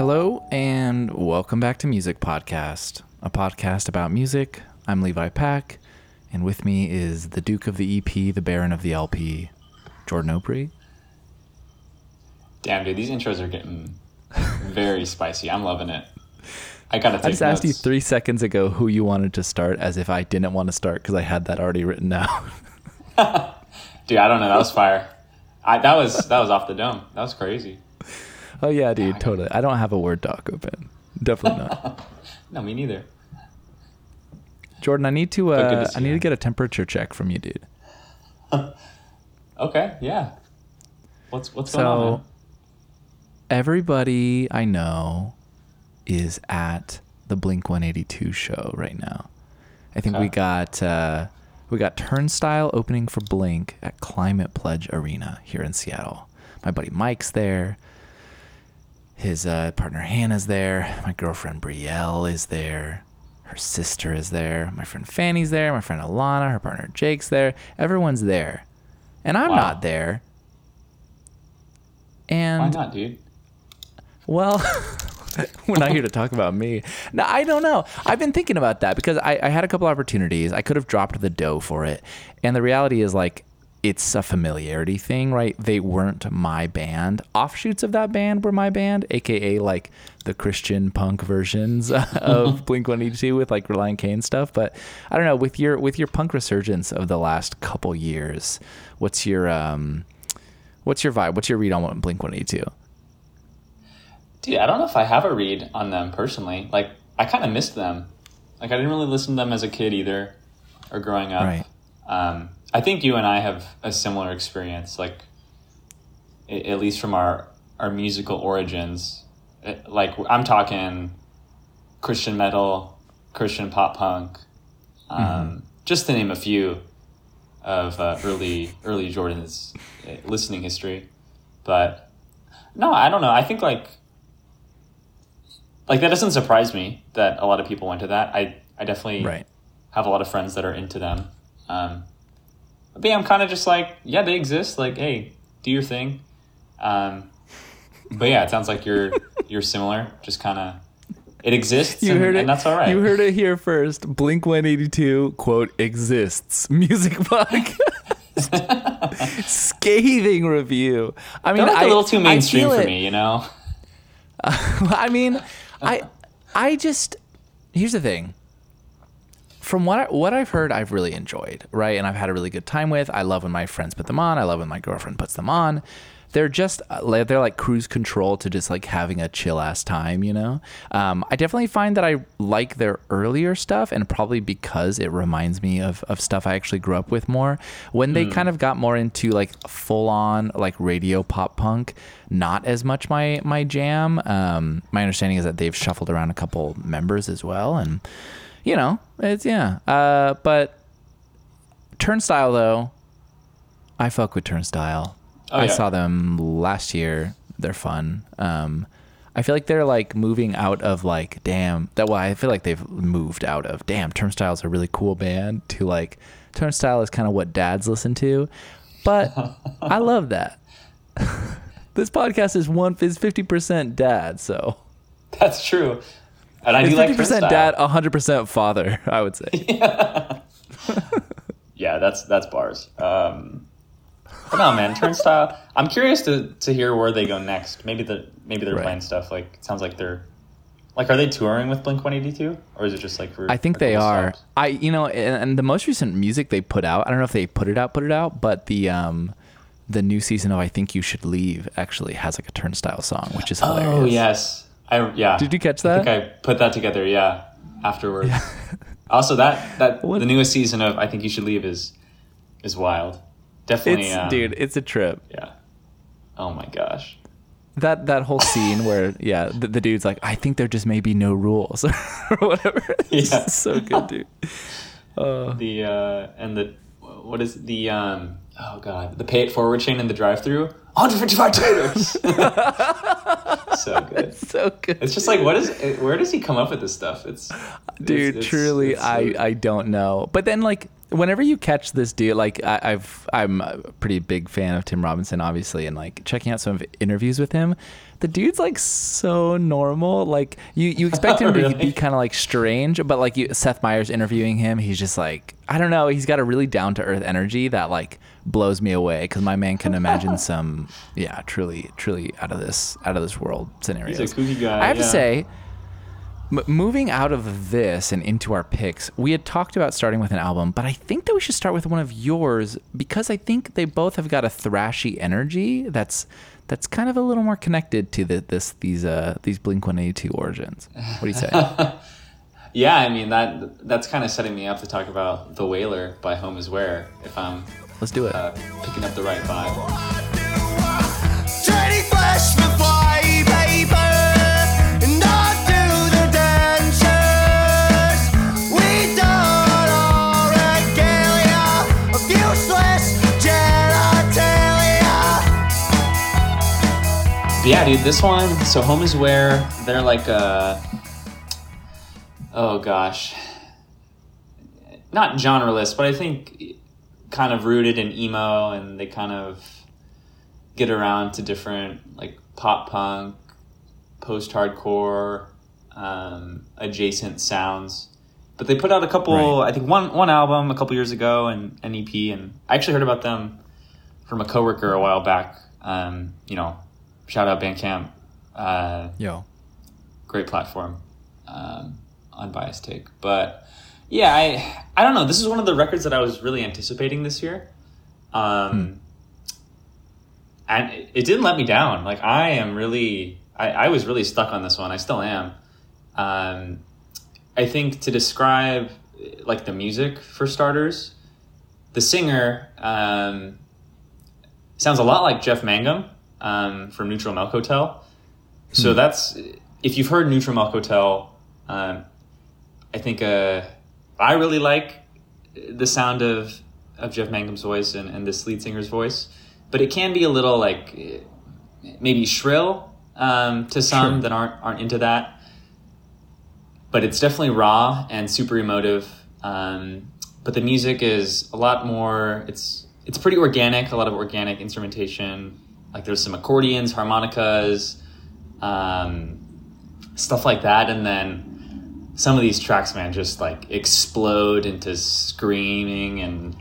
Hello, and welcome back to Music Podcast, a podcast about music. I'm Levi Pack, and with me is the Duke of the EP, the Baron of the LP, Jordan Opry. Damn, dude, these intros are getting very spicy. I'm loving it. I gotta take I just notes. asked you three seconds ago who you wanted to start, as if I didn't want to start because I had that already written down. dude, I don't know. That was fire. I, that was that was off the dome. That was crazy. Oh yeah, dude, totally. I don't have a Word doc open. Definitely not. No, me neither. Jordan, I need to. Good to Uh, I need you. to get a temperature check from you, dude. Okay, yeah. What's what's going on? So man? everybody I know is at the Blink 182 show right now. I think we got uh, we got Turnstile opening for Blink at Climate Pledge Arena here in Seattle. My buddy Mike's there. His uh, partner Hannah's there. My girlfriend Brielle is there. Her sister is there. My friend Fanny's there. My friend Alana, her partner Jake's there. Everyone's there, and I'm Wow. not there. And Why not, dude? well, we're not here to talk about me. No, I don't know. I've been thinking about that because I, I had a couple opportunities. I could have dropped the dough for it. And the reality is, like, it's a familiarity thing, right? They weren't my band. Offshoots of that band were my band, aka like the Christian punk versions of Blink 182 with like Relient K and stuff. But I don't know, with your with your punk resurgence of the last couple years, what's your um what's your vibe? What's your read on Blink 182? Dude, I don't know if I have a read on them personally. Like, I kind of missed them. Like, I didn't really listen to them as a kid either, or growing up. Right. Um, I think you and I have a similar experience. Like, at least from our our musical origins. Like, I'm talking Christian metal, Christian pop punk, um, just to name a few of uh, early early Jordan's uh, listening history. But no, I don't know. I think like like that doesn't surprise me that a lot of people went to that. I I definitely Right. have a lot of friends that are into them. Um, but yeah, I'm kind of just like, yeah, they exist. Like, hey, do your thing. Um, but yeah, it sounds like you're you're similar. Just kind of, it exists, You and, heard it. and that's all right. You heard it here first. Blink 182 quote exists music podcast. Scathing review. I mean, They're like I, a little too mainstream for me, you know. I mean, I I just here's the thing. From what I, what I've heard, I've really enjoyed, right? And I've had a really good time with. I love when my friends put them on. I love when my girlfriend puts them on. They're just uh, they're like cruise control to just like having a chill ass time, you know. Um, I definitely find that I like their earlier stuff, and probably because it reminds me of of stuff I actually grew up with more. When they kind of got more into like full on like radio pop punk, not as much my my jam. Um, my understanding is that they've shuffled around a couple members as well, and you know, it's yeah. Uh, but Turnstile though, I fuck with Turnstile. Oh, I yeah. saw them last year. They're fun. Um, I feel like they're like moving out of like damn that. Well, I feel like they've moved out of damn. Turnstile's a really cool band to like Turnstile is kind of what dads listen to, but I love that. this podcast is one is fifty percent dad, so That's true. And I it's do like fifty percent dad, hundred percent father. I would say. Yeah, yeah, that's that's bars. Um, but no, man, Turnstile. I'm curious to, to hear where they go next. Maybe the maybe they're Right. playing stuff like it sounds like they're like are they touring with Blink 182 or is it just like for? I think they are. stops? I you know, and, and the most recent music they put out, I don't know if they put it out, put it out, but the um the new season of I Think You Should Leave actually has like a turnstile song, which is hilarious. Oh yes, I yeah. Did you catch that? I think I put that together. Yeah, afterwards. also, that that What- the newest season of I think you should leave is is wild. Definitely, It's um, dude, it's a trip. Yeah. Oh my gosh. That that whole scene where yeah, the, the dude's like, I think there just may be no rules or whatever. It's Yeah. so good, dude. The uh and the what is the um oh god the pay it forward chain in the drive through 155 taters. So good. So good. It's just like what is where does he come up with this stuff? It's dude it's- truly it's i i don't know but then like whenever you catch this dude, like I, I've, I'm a pretty big fan of Tim Robinson, obviously, and like checking out some of interviews with him. The dude's like so normal. Like you, you expect him Really? to be kind of like strange, but like you, Seth Meyers interviewing him, he's just like I don't know. He's got a really down to earth energy that like blows me away because my man can imagine some, yeah, truly, truly out of this, out of this world scenarios. He's a kooky guy. I have yeah. to say, M- moving out of this and into our picks, we had talked about starting with an album, but I think that we should start with one of yours because I think they both have got a thrashy energy that's that's kind of a little more connected to the, this these uh these Blink One Eighty Two origins. What do you say? Yeah, I mean that that's kind of setting me up to talk about The Whaler by Home Is Where if I'm Let's do it. uh, picking up the right vibe. Yeah, dude, this one. So Home is where they're like uh oh gosh, not genreless, but I think kind of rooted in emo, and they kind of get around to different like pop punk, post hardcore, um, adjacent sounds. But they put out a couple, Right. I think one one album a couple years ago and an EP, and I actually heard about them from a coworker a while back. Um, you know, shout out Bandcamp, uh, Yo, great platform, um, unbiased take. But yeah, I I don't know. This is one of the records that I was really anticipating this year, um, and it, it didn't let me down. Like I am really, I, I was really stuck on this one. I still am. Um, I think to describe like the music for starters, the singer um, sounds a lot like Jeff Mangum um, from Neutral Milk Hotel. So that's if you've heard Neutral Milk Hotel, um, I think uh, I really like the sound of of Jeff Mangum's voice and, and this lead singer's voice, but it can be a little like maybe shrill um, to some Sure. that aren't aren't into that. But it's definitely raw and super emotive. Um, but the music is a lot more. It's it's pretty organic. A lot of organic instrumentation. Like there's some accordions, harmonicas, um, stuff like that, and then some of these tracks, man, just like explode into screaming and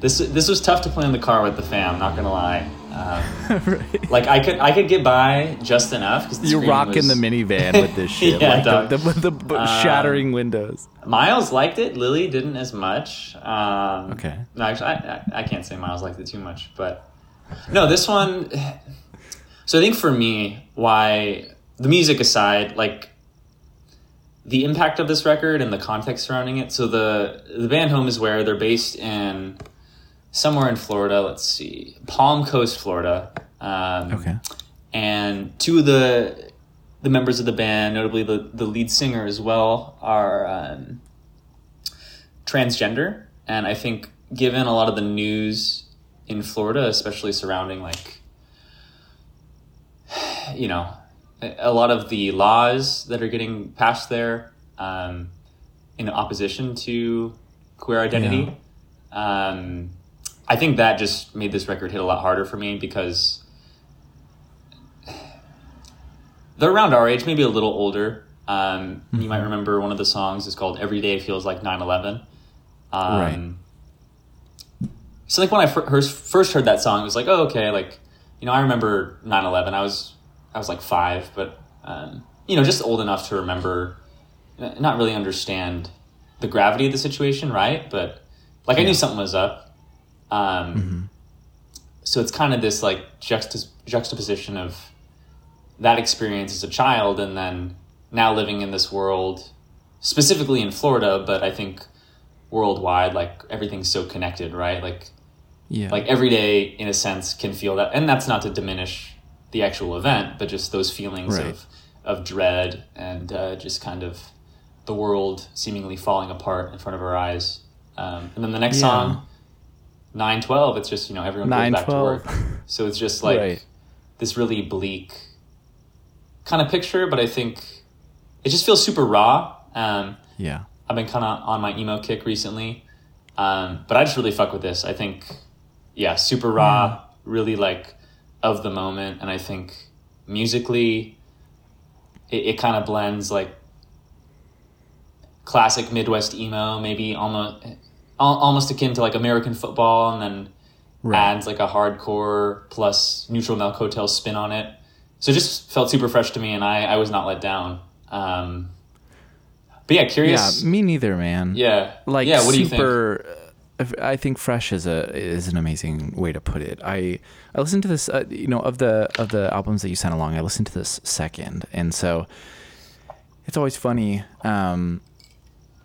this this was tough to play in the car with the fam. Not gonna lie. Um, right. like I could I could get by just enough because You're rocking the minivan with this shit, Yeah, like dog. the, the, the, the Um, shattering windows. Miles liked it. Lily didn't as much. Um, Okay. No, actually, I, I, I can't say Miles liked it too much, but no, this one. So I think for me, why the music aside, like the impact of this record and the context surrounding it. So the the band Home is where they're based in somewhere in Florida. Let's see, Palm Coast, Florida. Um, Okay. and two of the the members of the band, notably the the lead singer as well, are um, transgender. And I think, given a lot of the news in Florida, especially surrounding like, you know, a lot of the laws that are getting passed there um, in opposition to queer identity. Um, I think that just made this record hit a lot harder for me because they're around our age, maybe a little older. Um, You might remember one of the songs is called "Every Day Feels Like 9/11." Um, Right. So like when I fir- first first heard that song, it was like, oh okay, like you know I remember 9/11. I was I was like five, but um, you know just old enough to remember, not really understand the gravity of the situation, right? But like I knew something was up. Um, So it's kind of this like juxta- juxtaposition of that experience as a child and then now living in this world, specifically in Florida, but I think worldwide, like everything's so connected, right? Like Yeah. like every day in a sense can feel that and that's not to diminish the actual event but just those feelings Right. of of dread and uh, just kind of the world seemingly falling apart in front of our eyes um, and then the next Yeah. song 912 it's just you know everyone goes back to work so it's just like Right. this really bleak kind of picture but i think it just feels super raw um, yeah. I've been kind of on my emo kick recently. Um, but I just really fuck with this. I think, yeah, super raw, really like of the moment, and I think musically, it, it kind of blends like classic Midwest emo, maybe almost almost akin to like American football, and then adds like a hardcore plus neutral milk hotel spin on it. So it just felt super fresh to me, and I I was not let down. Um, but yeah, curious. Yeah, me neither, man. Yeah, like yeah. What do you think? I think fresh is a is an amazing way to put it. I I listened to this, uh, you know, of the of the albums that you sent along. I listened to this second, and so it's always funny. Um,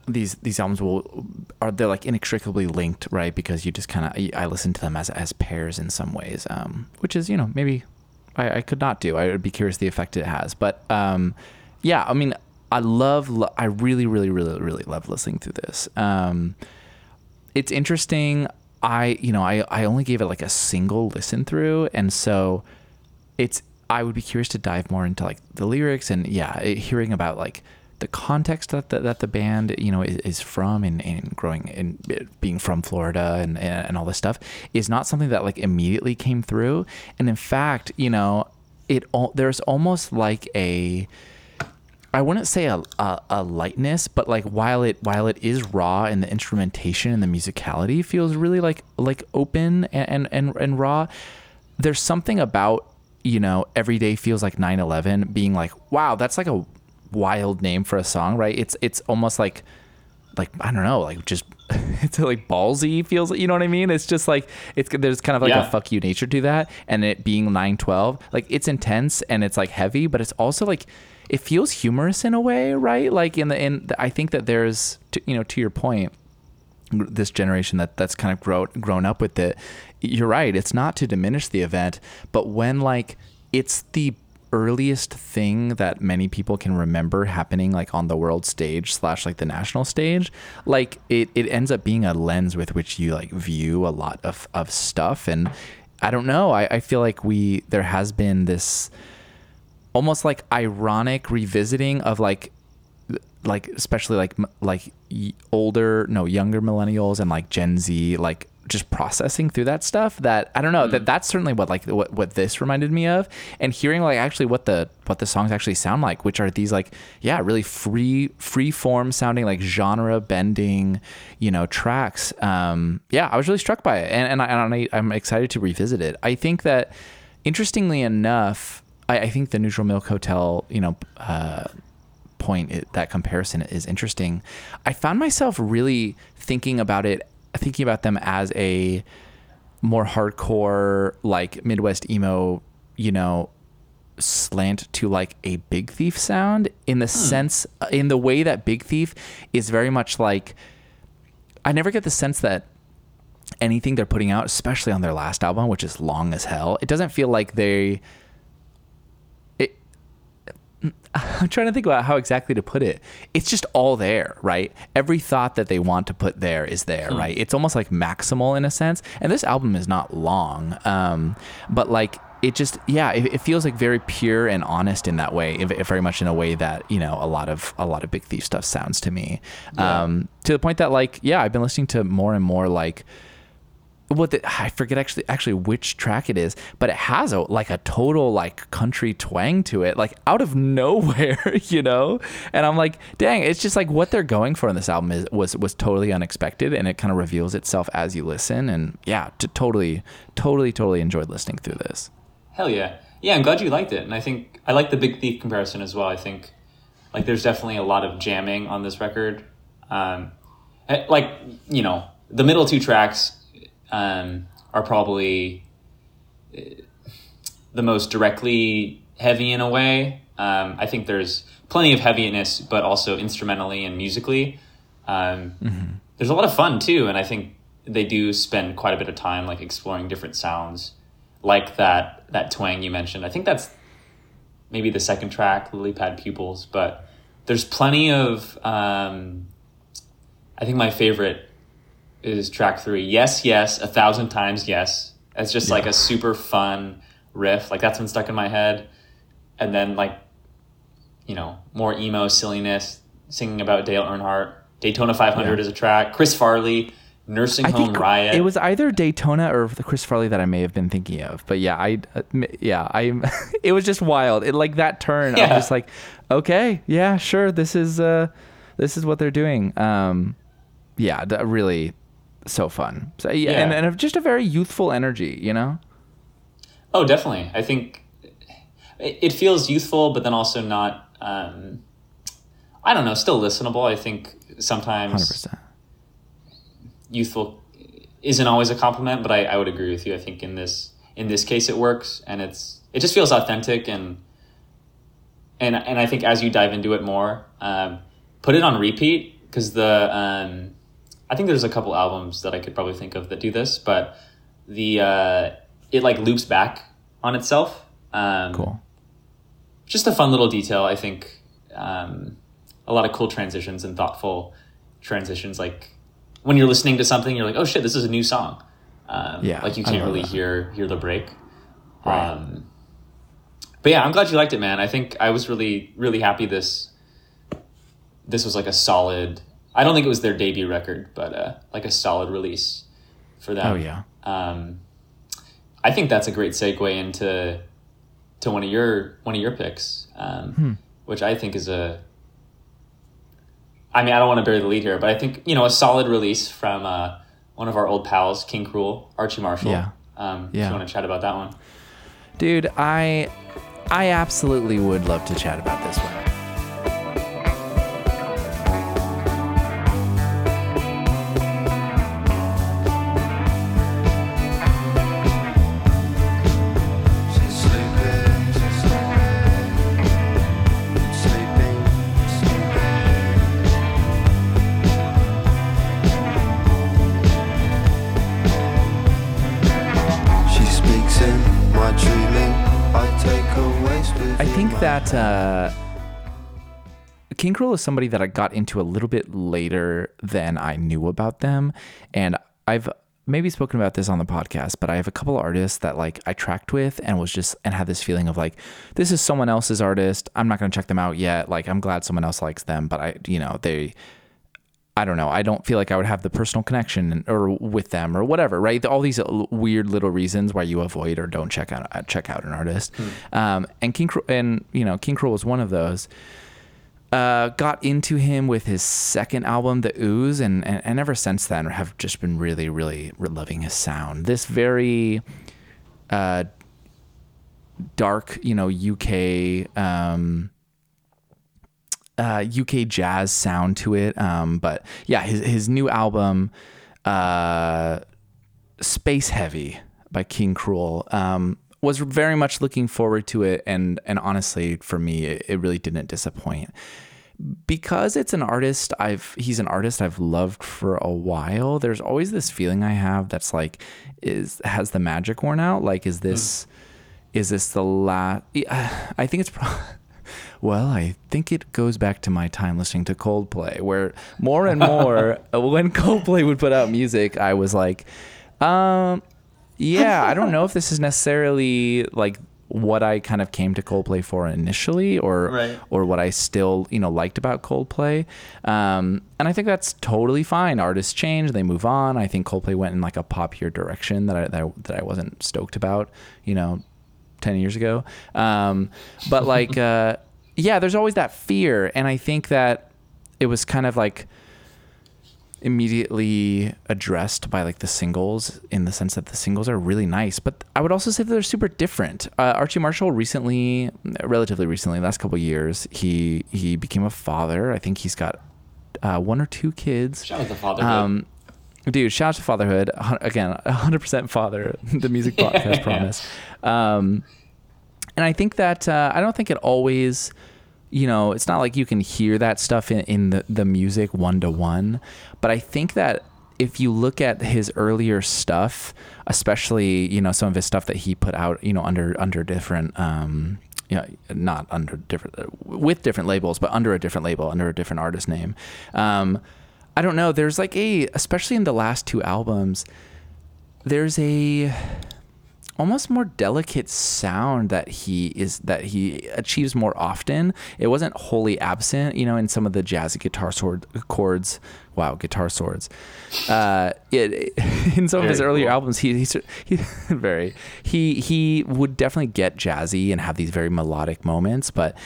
these these albums will are they're like inextricably linked, right? Because you just kind of I listen to them as as pairs in some ways, um, which is you know maybe I, I could not do. I would be curious the effect it has, but um, yeah, I mean, I love, lo- I really, really, really, really love listening through this. Um, it's interesting. I, you know, I, I only gave it like a single listen through, and so it's. I would be curious to dive more into like the lyrics and yeah, it- hearing about like the context that the, that the band you know is, is from and, and growing and eh, being from Florida and, and and all this stuff is not something that like immediately came through. And in fact, you know, it al- there's almost like a I wouldn't say a, a, a lightness, but like while it while it is raw and the instrumentation and the musicality feels really like like open and and, and, and raw, there's something about you know every day feels like 9/11 being like wow that's like a wild name for a song right it's it's almost like like I don't know like just it's like ballsy feels you know what I mean it's just like it's there's kind of like Yeah. a fuck you nature to that and it being 912 like it's intense and it's like heavy but it's also like it feels humorous in a way right? Like in the in the, I think that there's to, you know to your point this generation that that's kind of grown grown up with it you're right it's not to diminish the event but when like it's the earliest thing that many people can remember happening like on the world stage slash like the national stage like it, it ends up being a lens with which you like view a lot of, of stuff and i don't know I, I feel like we there has been this almost like ironic revisiting of like like especially like like older no younger millennials and like gen z like just processing through that stuff that i don't know that that's certainly what like what, what this reminded me of. And hearing like actually what the what the songs actually sound like which are these like yeah really free free form sounding like genre bending you know tracks. Um yeah i was really struck by it. And and, I, and I, i'm excited to revisit it. I think that interestingly enough i, I think the neutral milk hotel you know uh point it, that comparison is interesting. I found myself really thinking about it thinking about them as a more hardcore like midwest emo you know slant to like a big thief sound in the sense in the way that big thief is very much like i never get the sense that anything they're putting out especially on their last album which is long as hell it doesn't feel like they I'm trying to think about how exactly to put it. It's just all there, right? Every thought that they want to put there is there, right? It's almost like maximal in a sense. And this album is not long, um, but like it just, yeah, it, it feels like very pure and honest in that way. If, if very much in a way that you know a lot of a lot of Big Thief stuff sounds to me. Um, to the point that like, yeah, I've been listening to more and more like what the, I forget actually actually which track it is, but it has a like a total like country twang to it, like out of nowhere, you know. And I'm like, dang, it's just like what they're going for in this album is was was totally unexpected, and it kind of reveals itself as you listen. And yeah, to totally, totally, totally enjoyed listening through this. Hell yeah. Yeah, I'm glad you liked it. And I think I like the Big Thief comparison as well. I think like there's definitely a lot of jamming on this record. Um, eh, like, you know, the middle two tracks um, are probably eh, the most directly heavy in a way. Um, I think there's plenty of heaviness, but also instrumentally and musically. Um, There's a lot of fun too, and I think they do spend quite a bit of time like exploring different sounds, like that that twang you mentioned. I think that's maybe the second track, Lily Pad Pupils, but there's plenty of. Um, I think my favorite is track three. Yes, yes, a thousand times yes. It's just like a super fun riff. Like that's been stuck in my head, and then like, you know, more emo silliness, singing about Dale Earnhardt. Daytona 500 Yeah. is a track. Chris Farley, Nursing I Home think Riot. it was either Daytona or the Chris Farley that I may have been thinking of. But yeah, I uh, yeah, I it was just wild. It like that turn. I'm just like, okay, yeah, sure. This is uh this is what they're doing. Um yeah, really so fun. So yeah, and, Yeah. and just a very youthful energy, you know? Oh, definitely. I think it it feels youthful, but then also not. Um, I don't know. Still listenable. I think sometimes 100%. youthful isn't always a compliment, but I, I would agree with you. I think in this in this case it works, and it's it just feels authentic and and and I think as you dive into it more, um, put it on repeat because the um, I think there's a couple albums that I could probably think of that do this, but the uh, it like loops back on itself. Um, Cool. just a fun little detail. I think um, a lot of cool transitions and thoughtful transitions. Like when you're listening to something, you're like, "Oh shit, this is a new song." Um, Yeah, like you can't really that. hear hear the break. Right. Um, but yeah, I'm glad you liked it, man. I think I was really really happy this this was like a solid. I don't think it was their debut record, but uh, like a solid release for them. Oh yeah. Um, I think that's a great segue into to one of your one of your picks, um, Hmm. which I think is a. I mean, I don't want to bury the lead here, but I think you know a solid release from uh, one of our old pals, King Krule, Archie Marshall. Yeah. Um, If Yeah. you want to chat about that one. Dude, I I absolutely would love to chat about this one. Uh, King Krule is somebody that I got into a little bit later than I knew about them, and I've maybe spoken about this on the podcast, but I have a couple artists that like I tracked with and was just and had this feeling of like this is someone else's artist. I'm not going to check them out yet. Like I'm glad someone else likes them, but I you know they. I don't know. I don't feel like I would have the personal connection or with them or whatever, right? All these weird little reasons why you avoid or don't check out uh, check out an artist. Um, and King and you know King Krule was one of those. Uh, got into him with his second album, The Ooze, and, and and ever since then have just been really, really loving his sound. This very uh, dark, you know, UK. Um, uh, UK jazz sound to it. Um, but yeah, his his new album, uh, Space Heavy by King Krule, um, was very much looking forward to it, and and honestly, for me, it, it really didn't disappoint because it's an artist I've he's an artist I've loved for a while. There's always this feeling I have that's like is has the magic worn out? Like is this is this the last I think it's pro- well, I think it goes back to my time listening to Coldplay where more and more when Coldplay would put out music, I was like um yeah, I don't know if this is necessarily like what I kind of came to Coldplay for initially, or Right. or what I still you know liked about Coldplay. Um, and I think that's totally fine. Artists change, they move on. I think Coldplay went in like a popular direction that I that I, that I wasn't stoked about. You know, ten years ago. Um, but like, uh, yeah, there's always that fear, and I think that it was kind of like immediately addressed by like the singles in the sense that the singles are really nice but i would also say that they're super different uh, archie marshall recently relatively recently last couple of years he he became a father i think he's got uh, one or two kids Shout out to fatherhood. um, dude, shout out to fatherhood. Again, 100% father, the music podcast promise. Um, and I think that, uh, I don't think it always, you know, it's not like you can hear that stuff in, in the, the music one to one. But I think that if you look at his earlier stuff, especially, you know, some of his stuff that he put out, you know, under, under different, um, yeah, not under different with different labels, but under a different label, under a different artist name. Um, I don't know. There's like a, especially in the last two albums, there's a almost more delicate sound that he is that he achieves more often. It wasn't wholly absent, you know, in some of the jazzy guitar sword chords. Wow, guitar swords. Uh, it, in some of his earlier cool. albums, he, he he very he he would definitely get jazzy and have these very melodic moments, but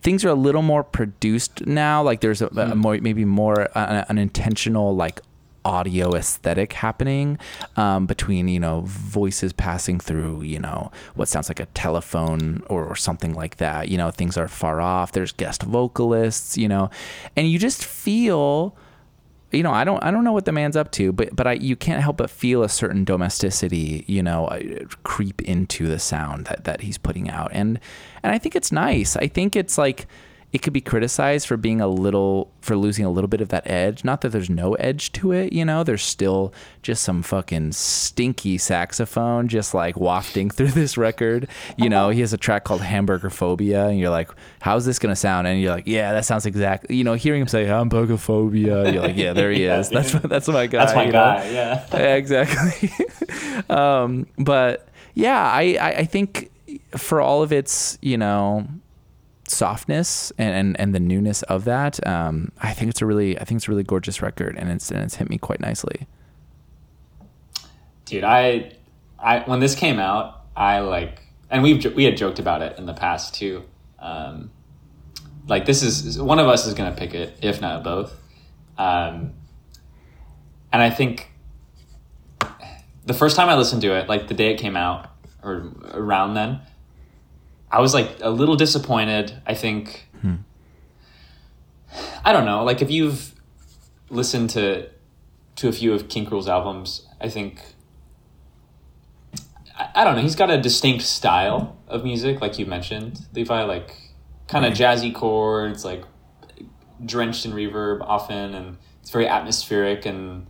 things are a little more produced now. Like there's a, a more maybe more uh, an intentional like audio aesthetic happening um, between you know voices passing through you know what sounds like a telephone or, or something like that you know things are far off there's guest vocalists you know and you just feel you know, I don't, I don't know what the man's up to, but, but I, you can't help but feel a certain domesticity, you know, uh, creep into the sound that, that he's putting out. And, and I think it's nice. I think it's like, it could be criticized for being a little, for losing a little bit of that edge. Not that there's no edge to it, you know, there's still just some fucking stinky saxophone just like wafting through this record. You know, he has a track called Hamburger Phobia, and you're like, how's this going to sound? And you're like, yeah, that sounds exactly, you know, hearing him say Hamburger Phobia, you're like, yeah, there he Yeah, is. That's, dude. that's my guy. That's my you know? guy. Yeah. Yeah, exactly. um, but yeah, I, I, I think for all of its, you know, softness and, and, and the newness of that, um, I think it's a really, I think it's a really gorgeous record and it's, and it's hit me quite nicely. dude i i when this came out i like and we've we had joked about it in the past too um like this is one of us is gonna pick it if not both um and i think the first time i listened to it like the day it came out or around then i was like a little disappointed i think i don't know like if you've listened to to a few of king Krule's albums i think I, I don't know. He's got a distinct style of music, like you mentioned, Levi. Like kind of jazzy chords, like drenched in reverb often, and it's very atmospheric and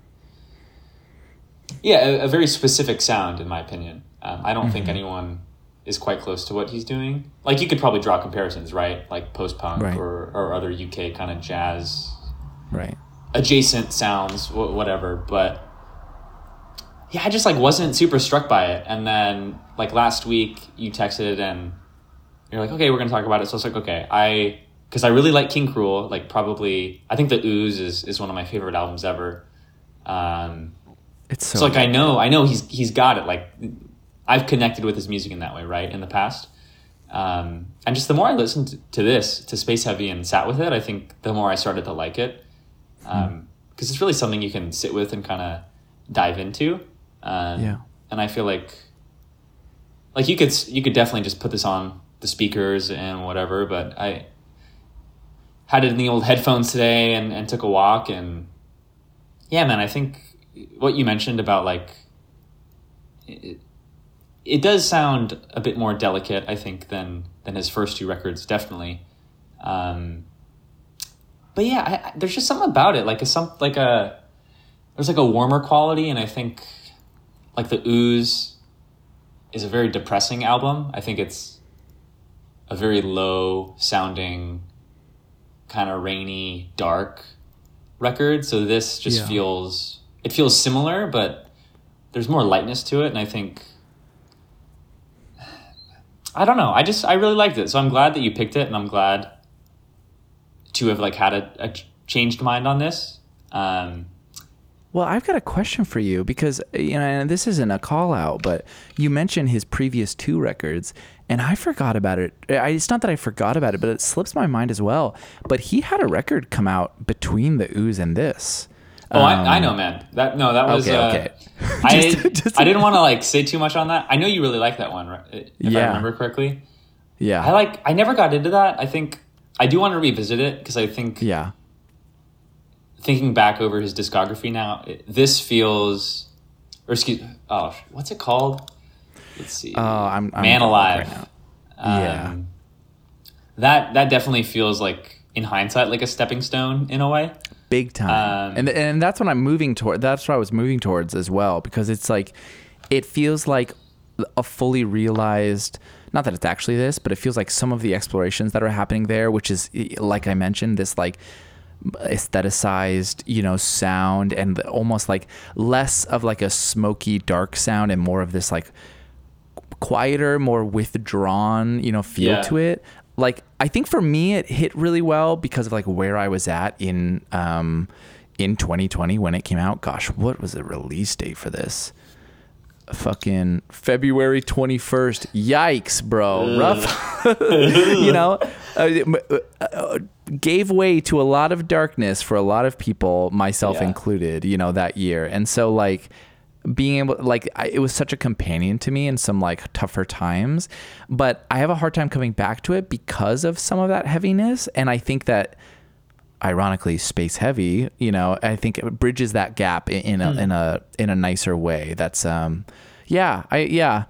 yeah, a, a very specific sound, in my opinion. Um, I don't think anyone is quite close to what he's doing. Like you could probably draw comparisons, right? Like post punk Right. or or other UK kind of jazz Right. adjacent sounds, wh- whatever. But yeah, I just like wasn't super struck by it. And then like last week, you texted and you're like, okay, we're gonna talk about it. So I was like, okay, I because I really like King Krule. Like probably, I think the Ooze is is one of my favorite albums ever. Um, It's so, so like I know, I know he's he's got it. Like I've connected with his music in that way, right? In the past, um, and just the more I listened to, to this, to Space Heavy, and sat with it, I think the more I started to like it, because it's really something you can sit with and kind of dive into. Um, Yeah. and I feel like, like you could you could definitely just put this on the speakers and whatever, but I had it in the old headphones today and, and took a walk and yeah, man, I think what you mentioned about like it, it does sound a bit more delicate, I think, than than his first two records, definitely. Um, but yeah, I, I, there's just something about it, like a some like a there's like a warmer quality, and I think like the ooze is a very depressing album. I think it's a very low sounding, kind of rainy, dark record. So this just Yeah. feels it feels similar, but there's more lightness to it, and I think I don't know. I just I really liked it, so I'm glad that you picked it, and I'm glad to have like had a, a changed mind on this. Um, Well, I've got a question for you because you know, and this isn't a call out, but you mentioned his previous two records, and I forgot about it. I, it's not that I forgot about it, but it slips my mind as well. But he had a record come out between the ooze and this. oh, I, I know, man. That no, that was okay, uh, okay. I Just- I didn't want to like say too much on that. I know you really like that one, right? If I remember correctly. Yeah, I like. I never got into that. I think I do want to revisit it because I think yeah, thinking back over his discography now, it, this feels, or excuse, oh, what's it called? Let's see. Oh, I'm, I'm Man Alive. right now. Yeah. Um, That that definitely feels like, in hindsight, like a stepping stone in a way. Big time Um, and and that's what i'm moving toward that's what i was moving towards as well because it's like it feels like a fully realized not that it's actually this but it feels like some of the explorations that are happening there which is like i mentioned this like aestheticized you know sound and almost like less of like a smoky dark sound and more of this like quieter, more withdrawn, you know, feel Yeah. to it. Like I think for me it hit really well because of like where I was at in um in 2020 when it came out. Gosh, what was the release date for this? Fucking February 21st. Yikes, bro. Rough. you know, uh, uh, gave way to a lot of darkness for a lot of people, myself Yeah. included, you know, that year. And so, like, being able, like, I, it was such a companion to me in some, like, tougher times. But I have a hard time coming back to it because of some of that heaviness. And I think that, ironically, space heavy, you know, I think it bridges that gap in, in, a, in a, in a nicer way. That's, um, yeah, I, yeah.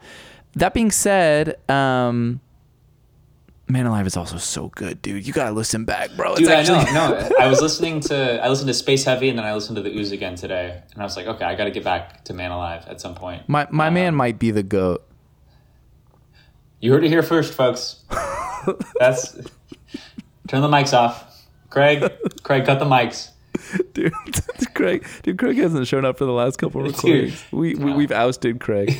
That being said, um, Man Alive is also so good, dude. You gotta listen back, bro. It's Dude, actually I know. No, I was listening to I listened to Space Heavy and then I listened to the Ooze again today, and I was like, okay, I got to get back to Man Alive at some point. my my man might be the goat. You heard it here first, folks. That's turn the mics off, Craig. Craig, cut the mics. Dude, Craig, dude, Craig hasn't shown up for the last couple Dude. recordings. We, we we've ousted Craig.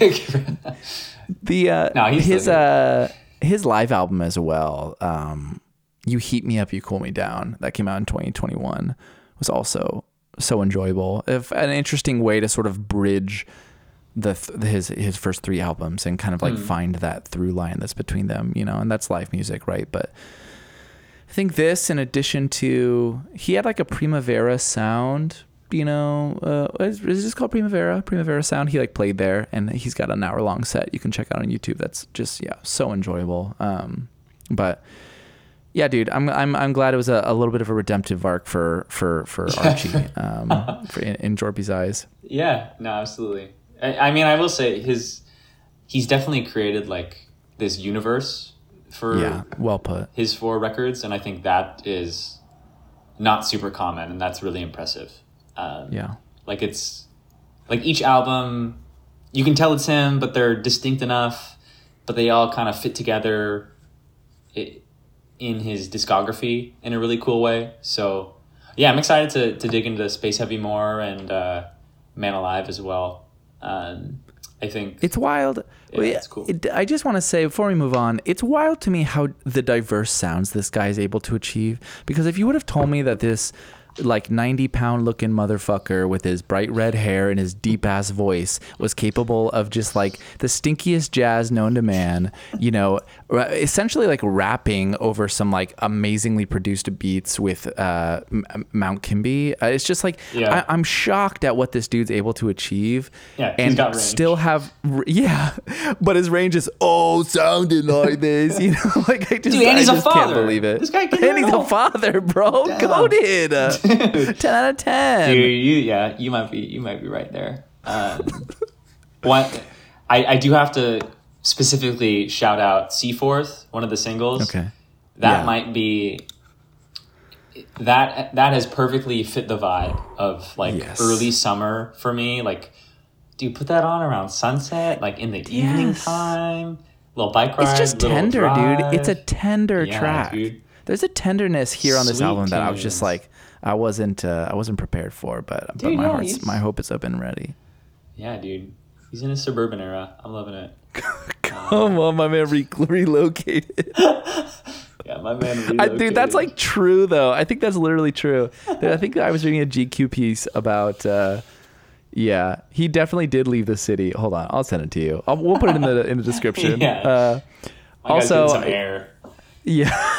The uh, No, he's his uh his live album as well. Um, you heat me up, you cool me down. That came out in 2021. Was also so enjoyable. If an interesting way to sort of bridge the th- his his first three albums and kind of like find that through line that's between them, you know. And that's live music, right? But I think this, in addition to, he had like a Primavera sound. You know, uh, is, is this called Primavera? Primavera sound. He like played there, and he's got an hour long set you can check out on YouTube. That's just yeah, so enjoyable. Um, but yeah, dude, I'm I'm I'm glad it was a, a little bit of a redemptive arc for for for Archie, um, for in, in Jorby's eyes. Yeah, no, absolutely. I, I mean, I will say his he's definitely created like this universe for Yeah, well put. his four records, and I think that is not super common, and that's really impressive. Um, Yeah, like it's like each album, you can tell it's him, but they're distinct enough, but they all kind of fit together i- in his discography in a really cool way. So yeah, I'm excited to to dig into Space Heavy more and uh, Man Alive as well. Um, I think It's wild. Yeah, it's cool. it- I just want to say before we move on, it's wild to me how the diverse sounds this guy is able to achieve. Because if you would have told me that this like 90 pound looking motherfucker with his bright red hair and his deep ass voice was capable of just like the stinkiest jazz known to man, you know, essentially like rapping over some like amazingly produced beats with uh, M- Mount Kimbie. Uh, it's just like, Yeah. I- I'm shocked at what this dude's able to achieve Yeah, and still have yeah but his range is oh sounding like this you know like i just, Dude, I just can't believe it. This guy and he's a father bro. Goaded 10 out of 10 Dude, you yeah, you might be you might be right there. Um, what I, I do have to specifically shout out Seaforth, one of the singles. okay That Yeah. might be that that has perfectly fit the vibe of like Yes. early summer for me. Like, dude, put that on around sunset, like in the evening time. Little bike ride. it's just tender drive. dude it's a tender Yeah, track dude. there's a tenderness here on this Sweet album that i was just like i wasn't uh, i wasn't prepared for but but my yeah, heart's my hope is up and ready Yeah, dude. He's in his suburban era. I'm loving it. come on my man re- relocated Yeah, my man. I, dude, that's like true though. I think that's literally true. Dude, I think I was reading a GQ piece about. Uh, yeah, he definitely did leave the city. Hold on, I'll send it to you. I'll, we'll put it in the in the description. Yeah. Uh, My also, getting some air. yeah.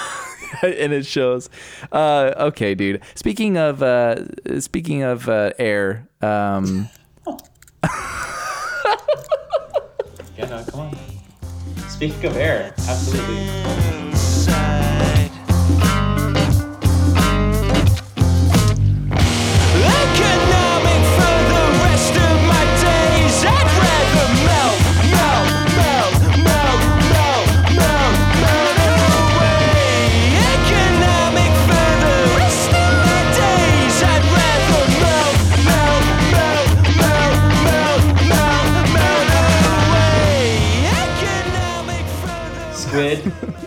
and it shows. Uh, okay, dude. Speaking of uh, speaking of uh, air, um, Yeah, no, come on. Speaking of air, absolutely.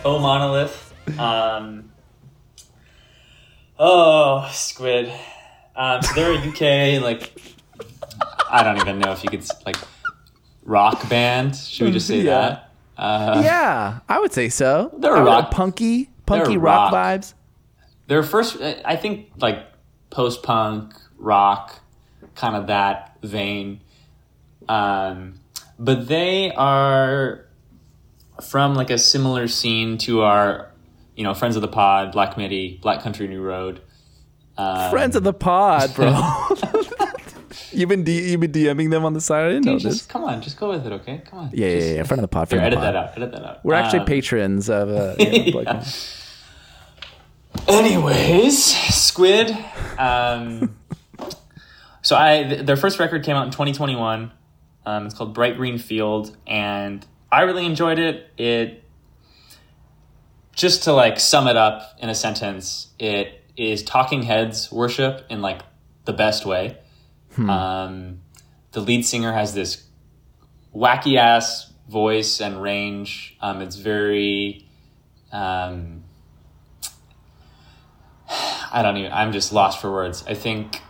Oh monolith. Um, oh, Squid. Um, so they're a UK like I don't even know if you could like rock band. Should we just say Yeah. that? yeah, I would say so. They're I rock- punky, punky rock, rock. vibes. Their first, I think, like post punk rock, kind of that vein. Um, but they are from like a similar scene to our, you know, friends of the pod, Black Midi, Black Country New Road. Um, Friends of the pod, bro. you've been D- you've been DMing them on the side. I didn't know dude, this. just come on, just go with it, okay? Come on. Yeah, yeah, Just- yeah. Friend of the pod. Here, edit the pod. that out. Edit that out. We're actually Um, patrons of. Uh, yeah, Black yeah. Anyways, Squid. Um, so I th- their first record came out in 2021. Um, it's called Bright Green Field, and I really enjoyed it. It just to like sum it up in a sentence, it is Talking Heads worship in like the best way. Um, the lead singer has this wacky ass voice and range. Um, it's very. Um, I don't even. I'm just lost for words. I think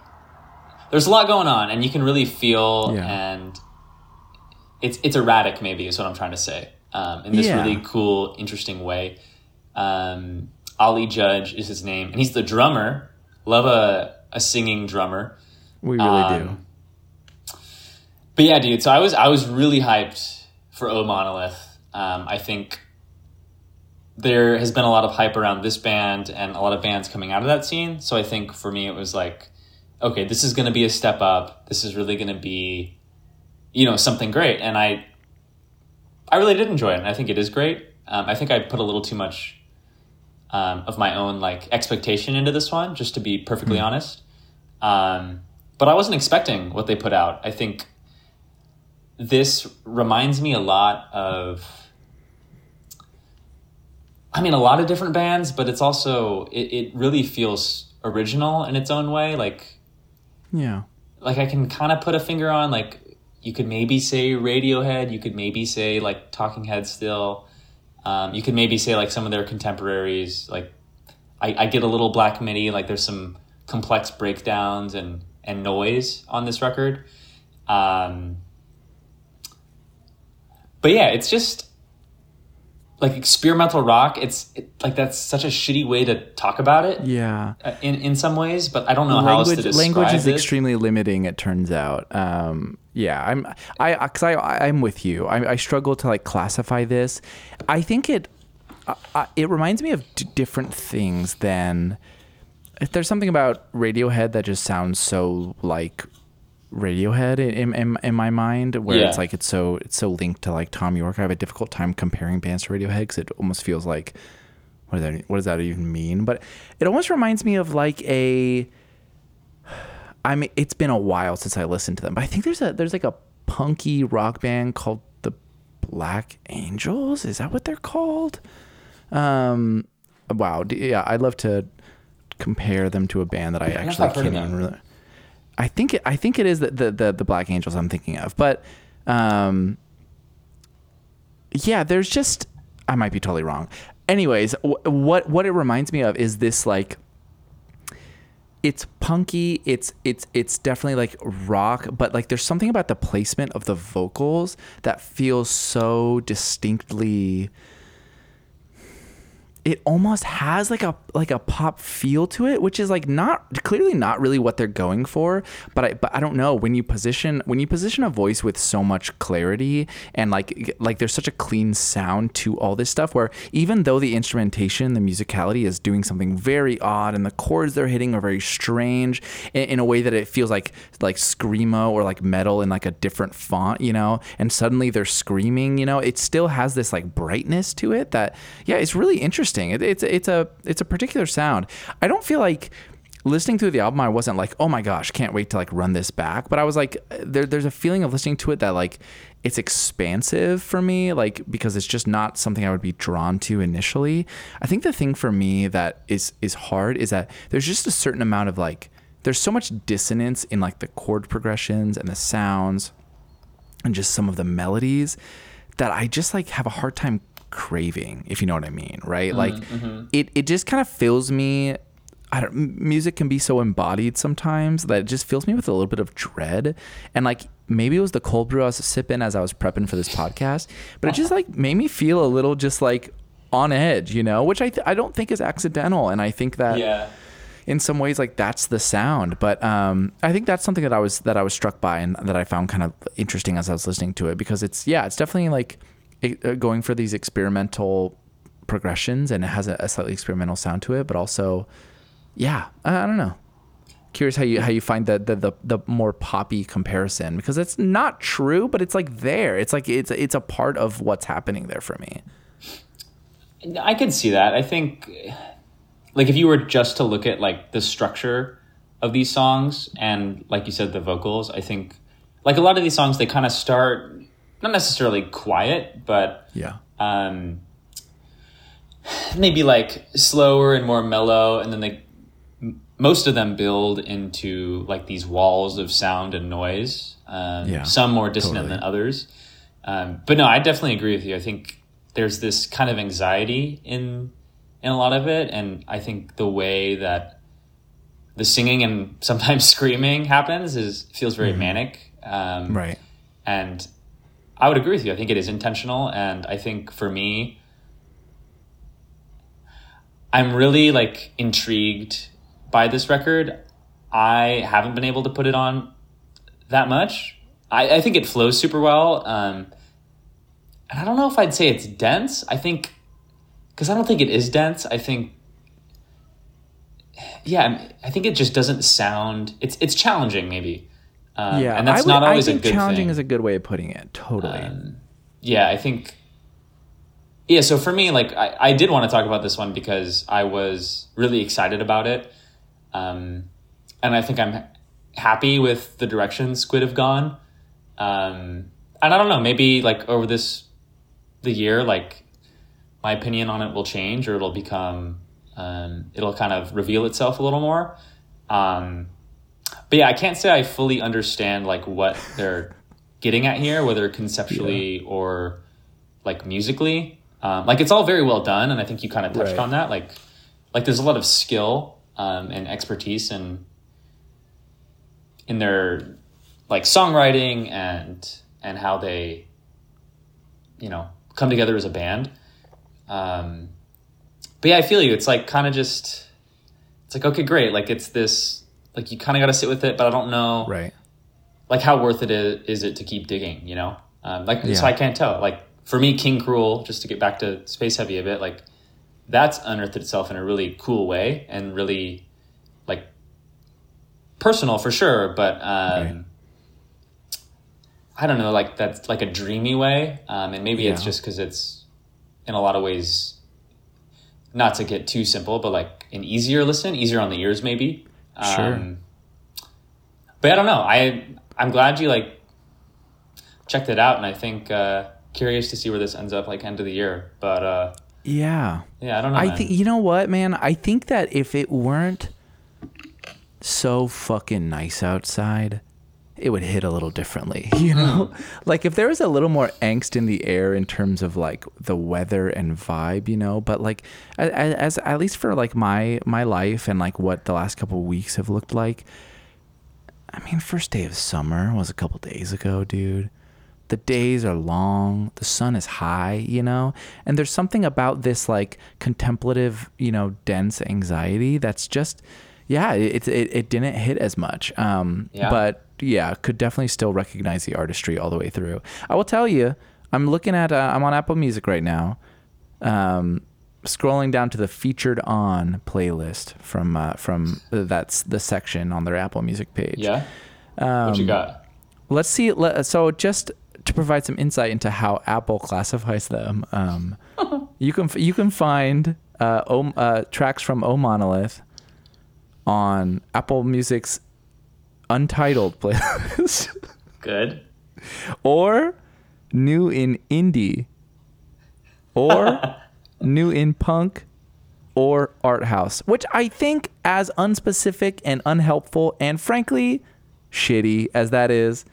there's a lot going on, and you can really feel Yeah. and it's it's erratic. Maybe is what I'm trying to say. Um, in this Yeah. really cool, interesting way. Um, Ollie Judge is his name, and he's the drummer. Love a a singing drummer. We really do. Um, But yeah, dude. So I was I was really hyped for O Monolith. Um, I think there has been a lot of hype around this band and a lot of bands coming out of that scene. So I think for me it was like, okay, this is going to be a step up. This is really going to be, you know, something great. And I, I really did enjoy it. And I think it is great. Um, I think I put a little too much um, of my own like expectation into this one, just to be perfectly honest. Um, but I wasn't expecting what they put out. I think this reminds me a lot of I mean a lot of different bands, but it's also it, it really feels original in its own way. Like Yeah. like I can kind of put a finger on like you could maybe say Radiohead, you could maybe say like Talking Heads still. Um, you could maybe say like some of their contemporaries. Like I, I get a little Black Midi. Like there's some complex breakdowns and and noise on this record. Um, but yeah, it's just like experimental rock. It's it, like that's such a shitty way to talk about it Yeah. uh, in in some ways, but I don't know how else to language describe language is it. extremely limiting it turns out um yeah i'm i because i i'm with you I, I struggle to like classify this i think it I, I, it reminds me of d- different things than if there's something about radiohead that just sounds so like radiohead in, in, in my mind where Yeah. it's like it's so it's so linked to like Thom Yorke i have a difficult time comparing bands to radiohead because it almost feels like what does that what does that even mean? But it almost reminds me of like a I mean it's been a while since I listened to them, but I think there's a there's like a punky rock band called the Black Angels. Is that what they're called? Um wow, yeah, I'd love to compare them to a band that I actually can't even really I think it, I think it is the, the the the Black Angels I'm thinking of. But um yeah, there's just I might be totally wrong. Anyways, wh- what what it reminds me of is this like it's punky, it's it's it's definitely like rock, but like there's something about the placement of the vocals that feels so distinctly it almost has like a like a pop feel to it, which is like not clearly not really what they're going for. But I but I don't know when you position when you position a voice with so much clarity and like like there's such a clean sound to all this stuff where even though the instrumentation, the musicality is doing something very odd and the chords they're hitting are very strange in, in a way that it feels like like screamo or like metal in like a different font, you know, and suddenly they're screaming, you know, it still has this like brightness to it that yeah, it's really interesting. It, it's it's a it's a particular sound. I don't feel like listening through the album I wasn't like, "Oh my gosh, can't wait to like run this back." But I was like uh, there there's a feeling of listening to it that like it's expansive for me like because it's just not something I would be drawn to initially. I think the thing for me that is is hard is that there's just a certain amount of like there's so much dissonance in like the chord progressions and the sounds and just some of the melodies that I just like have a hard time craving, if you know what I mean, right? Like it it just kind of fills me I don't music can be so embodied sometimes that it just fills me with a little bit of dread and like maybe it was the cold brew I was sipping as I was prepping for this podcast, but it just like made me feel a little just like on edge, you know, which I th- I don't think is accidental, and I think that Yeah. in some ways like that's the sound but um i think that's something that i was that i was struck by and that i found kind of interesting as i was listening to it because it's yeah it's definitely like Uh, going for these experimental progressions and it has a, a slightly experimental sound to it but also yeah i, I don't know. Curious how you how you find the, the the the more poppy comparison because it's not true but it's like there. It's like it's it's a part of what's happening there for me. I could see that. I think, like, if you were just to look at like the structure of these songs and, like you said, the vocals, I think, like a lot of these songs, they kind of start not necessarily quiet, but yeah um, maybe like slower and more mellow, and then they most of them build into like these walls of sound and noise. Um, Yeah, some more dissonant totally. than others. Um, but no, I definitely agree with you. I think there's this kind of anxiety in in a lot of it, and I think the way that the singing and sometimes screaming happens is feels very manic. Um, right and I would agree with you. I think it is intentional, and I think for me, I'm really like intrigued by this record. I haven't been able to put it on that much. I, I think it flows super well, um, and I don't know if I'd say it's dense. I think because I don't think it is dense. I think. Yeah, I think it just doesn't sound. It's it's challenging, maybe. Um, yeah and that's I would, not always I think a good challenging thing. is a good way of putting it totally Um, yeah, I think. Yeah, so for me, like I, I did want to talk about this one because I was really excited about it, um, and I think I'm happy with the direction Squid have gone. Um, and I don't know, maybe like over this the year, like my opinion on it will change, or it'll become um, it'll kind of reveal itself a little more. Um, but yeah, I can't say I fully understand like what they're getting at here, whether conceptually or like musically. Um, like it's all very well done, and I think you kind of touched Right. on that. Like, like there's a lot of skill um, and expertise in in their like songwriting and and how they you know come together as a band. Um, but yeah, I feel you. It's like kind of just it's like okay, great. Like it's this like you kind of got to sit with it, but I don't know right like how worth it is, is it to keep digging you know um, like Yeah. so i can't tell like for me king Krule just to get back to space heavy a bit like that's unearthed itself in a really cool way and really like personal for sure but um Right. i don't know like that's like a dreamy way um and maybe it's just because it's in a lot of ways not to get too simple but like an easier listen easier on the ears maybe Sure. um, but I don't know. I I'm glad you like checked it out, and I think uh, curious to see where this ends up like end of the year. But uh, yeah yeah, I don't know. I think you know what, man. I think that if it weren't so fucking nice outside, it would hit a little differently. You know, like if there was a little more angst in the air in terms of like the weather and vibe, you know. But like as, as at least for like my my life and like what the last couple of weeks have looked like. I mean, first day of summer was a couple days ago, dude the days are long the sun is high you know and there's something about this like contemplative you know dense anxiety that's just yeah it it, it didn't hit as much um Yeah. but yeah could definitely still recognize the artistry all the way through i will tell you i'm looking at uh, i'm on apple music right now um scrolling down to the featured on playlist from uh, from that's the section on their apple music page yeah. what you got? let's see let, so just to provide some insight into how apple classifies them um, you can you can find uh, uh, tracks from o monolith on apple music's untitled playlist. Good. or new in indie. Or new in punk or art house which i think as unspecific and unhelpful and frankly shitty as that is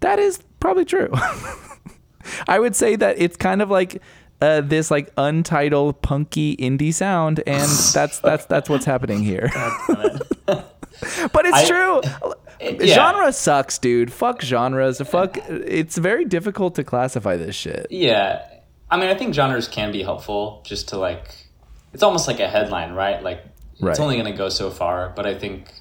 that is probably true. I would say that it's kind of like uh, this like untitled punky indie sound and that's that's that's what's happening here but it's I- true Yeah. Genre sucks, dude. Fuck genres. Fuck. It's very difficult to classify this shit. Yeah. I mean, I think genres can be helpful just to like, it's almost like a headline, right? Like, Right. it's only going to go so far, but I think,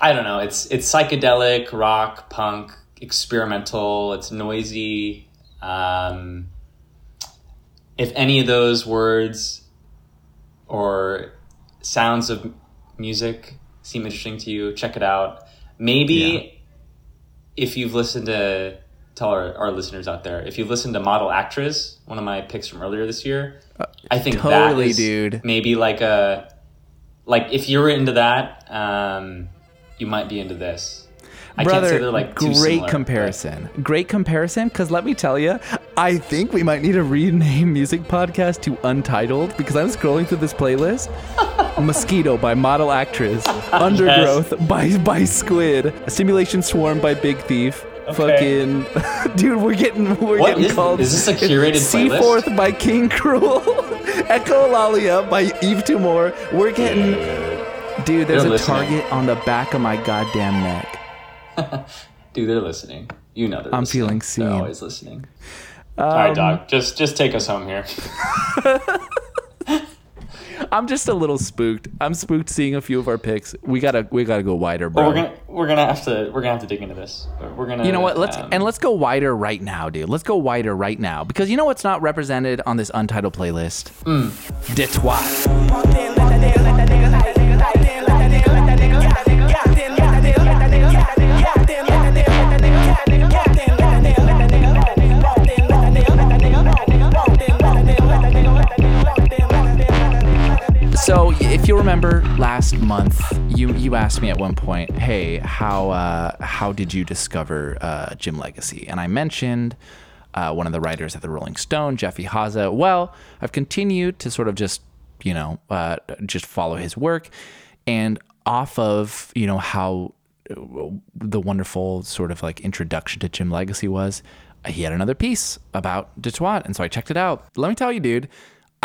I don't know, it's, it's psychedelic, rock, punk, experimental, it's noisy. Um, if any of those words or sounds of music seem interesting to you, check it out. Maybe if you've listened to tell our, our listeners out there if you've listened to Model/Actriz one of my picks from earlier this year i think that Uh, totally, dude. maybe like a like if you're into that um you might be into this i Brother, can't say they're like great similar, but- comparison. Great comparison. Because let me tell you, I think we might need to rename music podcast to Untitled because I'm scrolling through this playlist. Mosquito by Model/Actriz. Undergrowth by by Squid. A simulation Swarm by Big Thief. Okay. Fucking dude, we're getting we're What getting is- called. is this a curated? Seaforth by King Krule. Echolalia by Yves Tumor. We're getting. Dude, there's They're a listening. target on the back of my goddamn neck. dude they're listening you know they're I'm listening. feeling they're always listening all right Um, dog just just take us home here I'm just a little spooked. I'm spooked seeing a few of our picks. We gotta we gotta go wider, bro. But we're gonna we're gonna have to we're gonna have to dig into this we're gonna you know what? Let's um, and let's go wider right now, dude. Let's go wider right now because you know what's not represented on this untitled playlist? Hmm. Détwat. So, if you remember last month, you you asked me at one point, "Hey, how uh, how did you discover uh, Jim Legxacy?" And I mentioned uh, one of the writers at the Rolling Stone, Jeff Ihaza. Well, I've continued to sort of just you know uh, just follow his work, and off of you know how uh, the wonderful sort of like introduction to Jim Legxacy was, he had another piece about Detroit, and so I checked it out. Let me tell you, dude,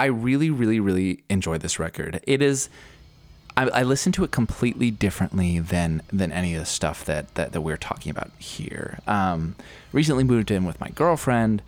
I really, really, really enjoy this record. It is. I, I listen to it completely differently than than any of the stuff that that, that we're talking about here. Um, recently moved in with my girlfriend.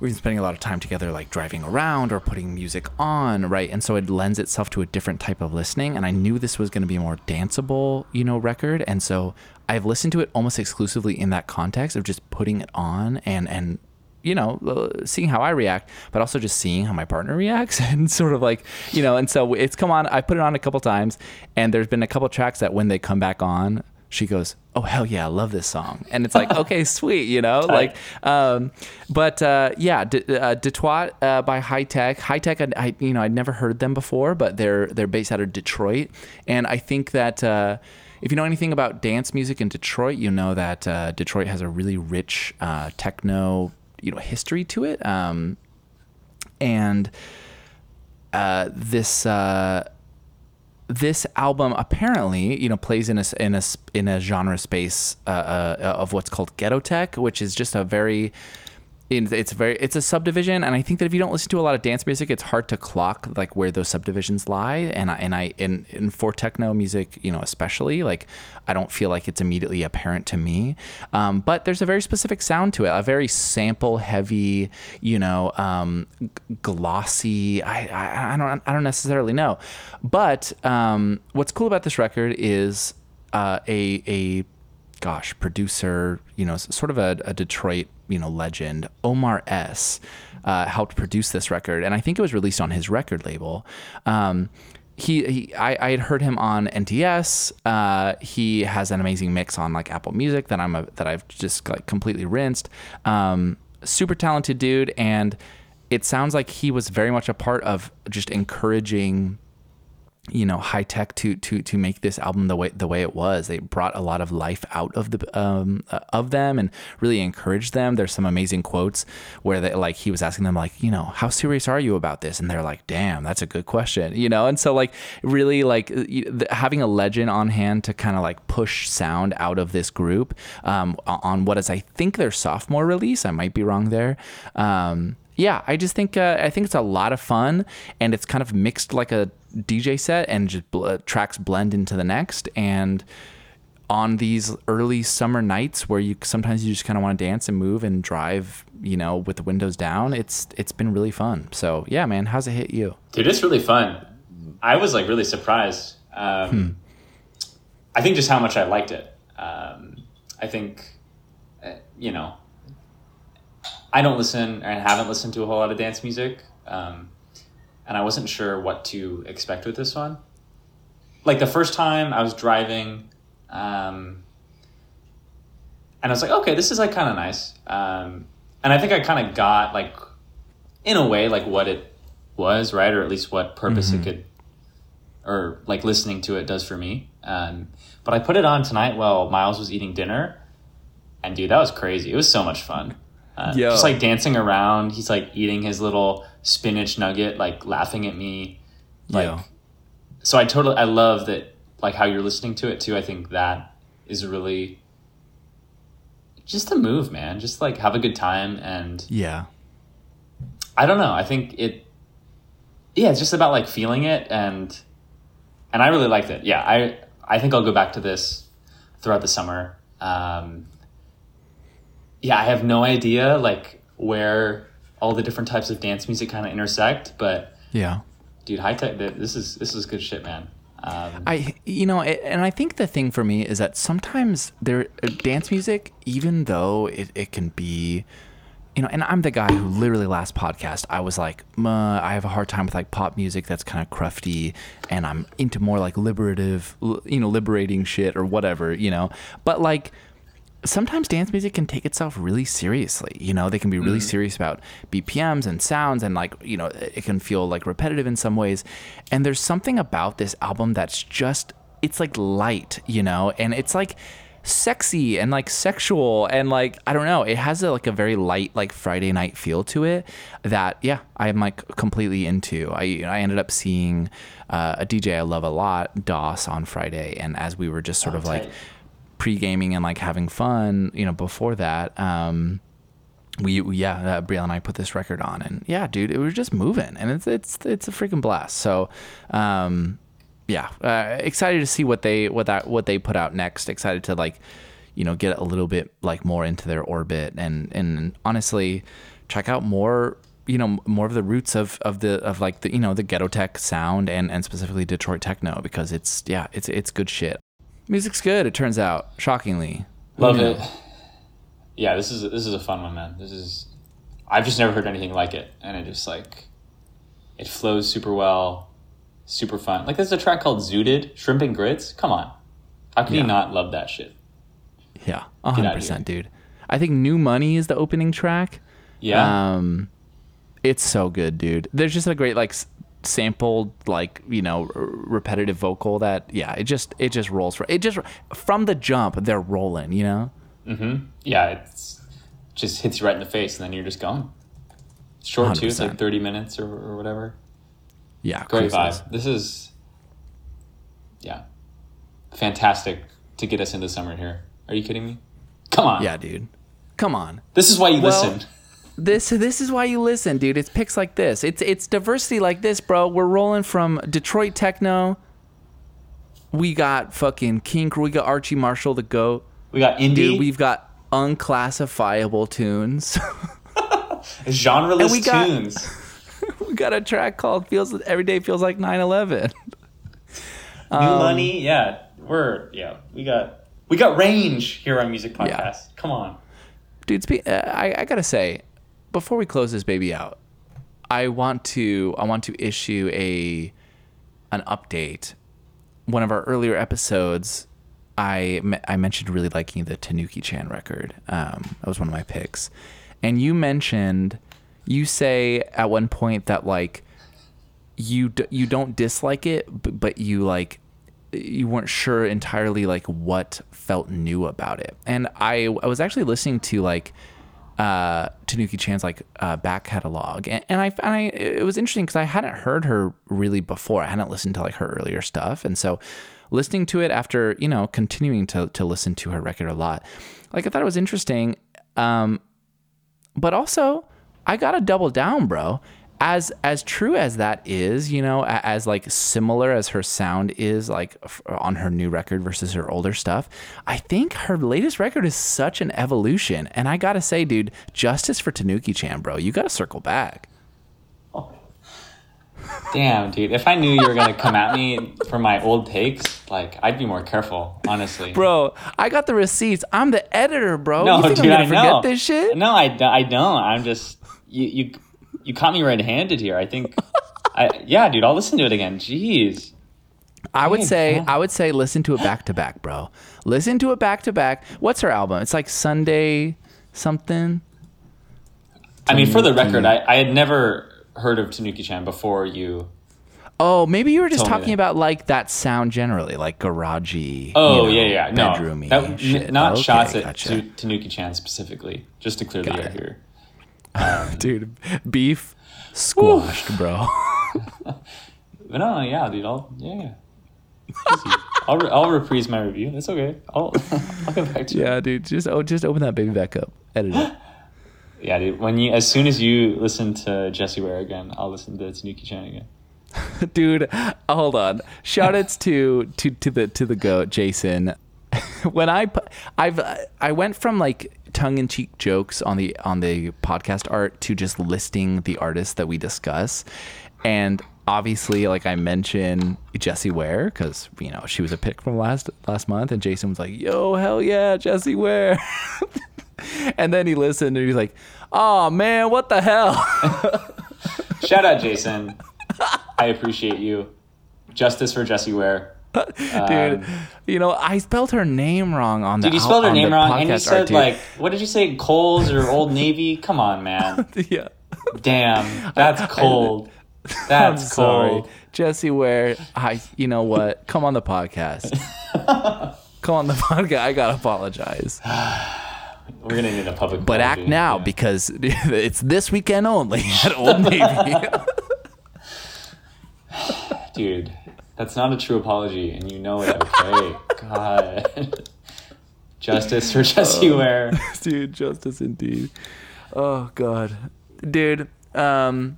We've been spending a lot of time together, like driving around or putting music on, right? And so it lends itself to a different type of listening. And I knew this was going to be a more danceable, you know, record. And so I've listened to it almost exclusively in that context of just putting it on and and you know, uh, seeing how I react, but also just seeing how my partner reacts and sort of like, you know, and so it's come on, I put it on a couple times and there's been a couple tracks that when they come back on, she goes, "Oh hell yeah, I love this song," and it's like, okay, sweet, you know, like, um, but uh, yeah, D- uh, Détwat uh, by Hi-Tech. High Tech, I, I, you know, I'd never heard them before, but they're they're based out of Detroit, and I think that uh, if you know anything about dance music in Detroit, you know that uh, Detroit has a really rich uh, techno, you know, history to it, um, and uh, this. Uh, this album apparently, you know, plays in a in a in a genre space uh, uh, of what's called ghetto tech, which is just a very it's very it's a subdivision and i think that if you don't listen to a lot of dance music it's hard to clock like where those subdivisions lie and i and i in, in for techno music you know especially like i don't feel like it's immediately apparent to me. Um, but there's a very specific sound to it a very sample heavy you know um, g- glossy I, I i don't i don't necessarily know. But um, what's cool about this record is uh, a a gosh, producer, you know, sort of a, a Detroit, you know, legend, Omar S. Uh, helped produce this record, and I think it was released on his record label. Um, he, he I, I had heard him on NTS. Uh, he has an amazing mix on like Apple Music that I'm a, that I've just like completely rinsed. Um, super talented dude, and it sounds like he was very much a part of just encouraging you know Hi-Tech to to to make this album the way the way it was. They brought a lot of life out of the um uh, of them and really encouraged them. There's some amazing quotes where they like he was asking them like you know how serious are you about this? And they're like damn that's a good question you know? And so like really like having a legend on hand to kind of like push sound out of this group um on what is i think their sophomore release i might be wrong there um yeah, I just think uh, I think it's a lot of fun, and it's kind of mixed like a DJ set, and just bl- uh, tracks blend into the next, and on these early summer nights where you sometimes you just kind of want to dance and move and drive, you know, with the windows down. It's it's been really fun. So yeah, man, how's it hit you? Dude, it's really fun. I was like really surprised. Um, I think just how much I liked it. Um, I think, uh, you know, I don't listen and haven't listened to a whole lot of dance music, um, and I wasn't sure what to expect with this one. Like the first time I was driving, um, and I was like, okay, this is like kind of nice. Um, and I think I kind of got like, in a way, like what it was, right, or at least what purpose it could, or like listening to it does for me. Um, but I put it on tonight while Miles was eating dinner, and dude, that was crazy. It was so much fun. Uh, Yo. Just like dancing around. He's like eating his little spinach nugget, like laughing at me. Like, Yeah. so I totally, I love that, like how you're listening to it too. I think that is really just a move, man. Just like have a good time. And Yeah. I don't know. I think it, yeah, it's just about like feeling it. And, and I really liked it. Yeah. I, I think I'll go back to this throughout the summer. Um, yeah, I have no idea like where all the different types of dance music kind of intersect, but Yeah. dude, Hi-Tech. This is this is good shit, man. Um, I you know, and I think the thing for me is that sometimes there uh, dance music, even though it, it can be, you know, and I'm the guy who literally last podcast I was like, I have a hard time with like pop music that's kind of crufty, and I'm into more like liberative, you know, liberating shit or whatever, you know. But like sometimes dance music can take itself really seriously. You know, they can be really serious about BPMs and sounds, and like, you know, it can feel like repetitive in some ways. And there's something about this album that's just, it's like light, you know, and it's like sexy and like sexual and like I don't know it has a, like a very light like Friday night feel to it that yeah I'm like completely into I I ended up seeing uh, a DJ I love a lot DOS on Friday and as we were just sort Oh, of like. Pre-gaming and like having fun you know before that um we we- yeah uh, Brielle and I put this record on and yeah dude it was just moving and it's it's it's a freaking blast. So um yeah uh, excited to see what they what that what they put out next. Excited to like you know get a little bit like more into their orbit and and honestly check out more you know more of the roots of of the of like the you know the ghetto tech sound and and specifically Detroit techno because it's yeah it's it's good shit music's good it turns out shockingly Love it. Yeah, this is this is a fun one, man. This is I've just never heard anything like it, and it just like it flows super well, super fun. Like there's a track called "Zooted," shrimp and grits. Come on, how can Yeah. you not love that shit? Yeah, hundred percent, dude. I think "New Money" is the opening track. Yeah, Um, it's so good, dude. There's just a great like sampled like you know r- repetitive vocal that yeah it just it just rolls for it just from the jump they're rolling you know mm-hmm. yeah, it's just hits you right in the face, and then you're just going. It's short too. It's like thirty minutes or, or whatever. yeah Great vibe. This is yeah, fantastic to get us into summer here. Are you kidding me? Come on. yeah dude come on This is why you Well- listen. This this is why you listen dude it's picks like this it's it's diversity like this bro we're rolling from Detroit techno we got fucking King we got Archie Marshall the goat We got indie, dude we've got unclassifiable tunes genreless we got- tunes. we got a track called feels every day feels like 9-11 New money, yeah. We're yeah. We got we got range here on Music Podcast. Yeah. Come on. dude spe- uh, I, I gotta say before we close this baby out i want to i want to issue a an update. One of our earlier episodes i i mentioned really liking the Tanukichan record. Um that was one of my picks. And you mentioned you say at one point that like you d- you don't dislike it but, but you like you weren't sure entirely like what felt new about it. And i i was actually listening to like uh Tanukichan's like uh back catalog. And, and i and i it was interesting because i hadn't heard her really before. I hadn't listened to like her earlier stuff. And so listening to it after you know continuing to to listen to her record a lot like i thought it was interesting. Um but also I gotta double down, bro. As as true as that is, you know, as like similar as her sound is like on her new record versus her older stuff, I think her latest record is such an evolution. And I gotta say, dude, justice for Tanukichan, bro. You gotta circle back. Oh. Damn, dude. If I knew you were gonna come at me for my old takes, like I'd be more careful, honestly. Bro, I got the receipts. I'm the editor, bro. no, you think dude, I'm gonna forget know. this shit? No, I, I don't. I'm just you you you caught me red-handed here. I think. I yeah, dude. I'll listen to it again. Jeez. I would say yeah. I would say listen to it back to back, bro. Listen to it back to back. What's her album? It's like Sunday something. I mean, for the record, I, I had never heard of Tanukichan before you. Oh, maybe you were just Told me talking that. about like that sound generally, like garagey. Oh you know, yeah, yeah. No, bedroomy that, n- shit. not Okay, shots at gotcha. Tanukichan specifically. Just to clear the Got air it. here. dude. Beef squashed, bro. But no, yeah, dude. I'll yeah. I'll re- I'll reprise my review. That's okay. I'll I'll get back to it. yeah, dude. Just oh, just open that baby back up. Edit it. Yeah, dude. When you as soon as you listen to Jessie Ware again, I'll listen to Tanukichan again. dude hold on shout outs to to to the to the goat jason when i i've i went from like tongue-in-cheek jokes on the on the podcast art to just listing the artists that we discuss and obviously like i mentioned Jessie ware because you know she was a pick from last last month and jason was like yo hell yeah Jessie ware and then he listened and he's like oh man what the hell Shout out, Jason. I appreciate you. Justice for Jessie Ware. Dude. Um, you know, I spelled her name wrong on the. Dude, you spelled her name wrong, and you said dude. like, what did you say? Coles or Old Navy? Come on, man. yeah. Damn, that's cold. I'm That's sorry, cold. Jessie. Ware, I. You know what? Come on the podcast. Come on the podcast. I gotta apologize, We're gonna need a public. but act now Yeah. because it's this weekend only at Old Navy. dude, that's not a true apology, and you know it. Okay, God. Justice for Jessie Oh. Ware. dude justice indeed oh god dude um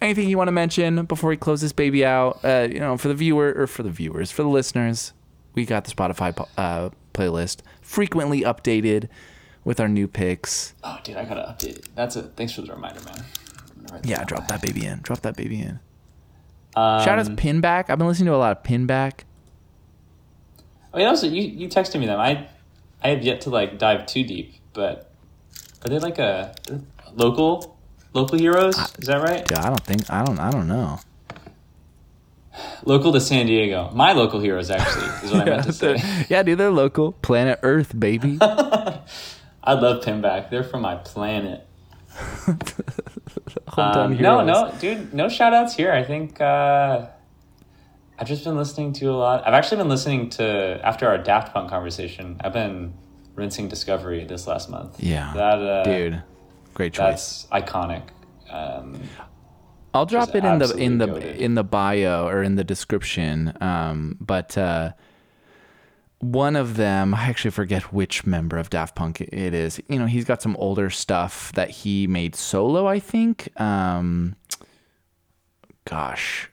anything you want to mention before we close this baby out uh you know for the viewer or for the viewers for the listeners we got the spotify po- uh playlist frequently updated with our new picks Oh, dude, I gotta update it. That's a thanks for the reminder, man. I'm gonna write yeah drop that baby in drop that baby in Um, shout out to pinback i've been listening to a lot of pinback I mean, also you you texted me them. I I have yet to like dive too deep, but are they like a local local heroes? Is that right? yeah i don't think i don't i don't know Local to San Diego. My local heroes actually is what I meant to say. Yeah dude they're local planet earth baby I love Pinback. They're from my planet. Um, no, no, dude, no shout outs here. I think uh, I've just been listening to a lot. I've actually been listening to after our Daft Punk conversation. I've been rinsing Discovery this last month. Yeah, that uh, dude, great choice. that's iconic. Um, I'll drop it in the in the goated. in the bio or in the description. Um, but uh, one of them, I actually forget which member of Daft Punk it is. You know, he's got some older stuff that he made solo. I think. Um, gosh,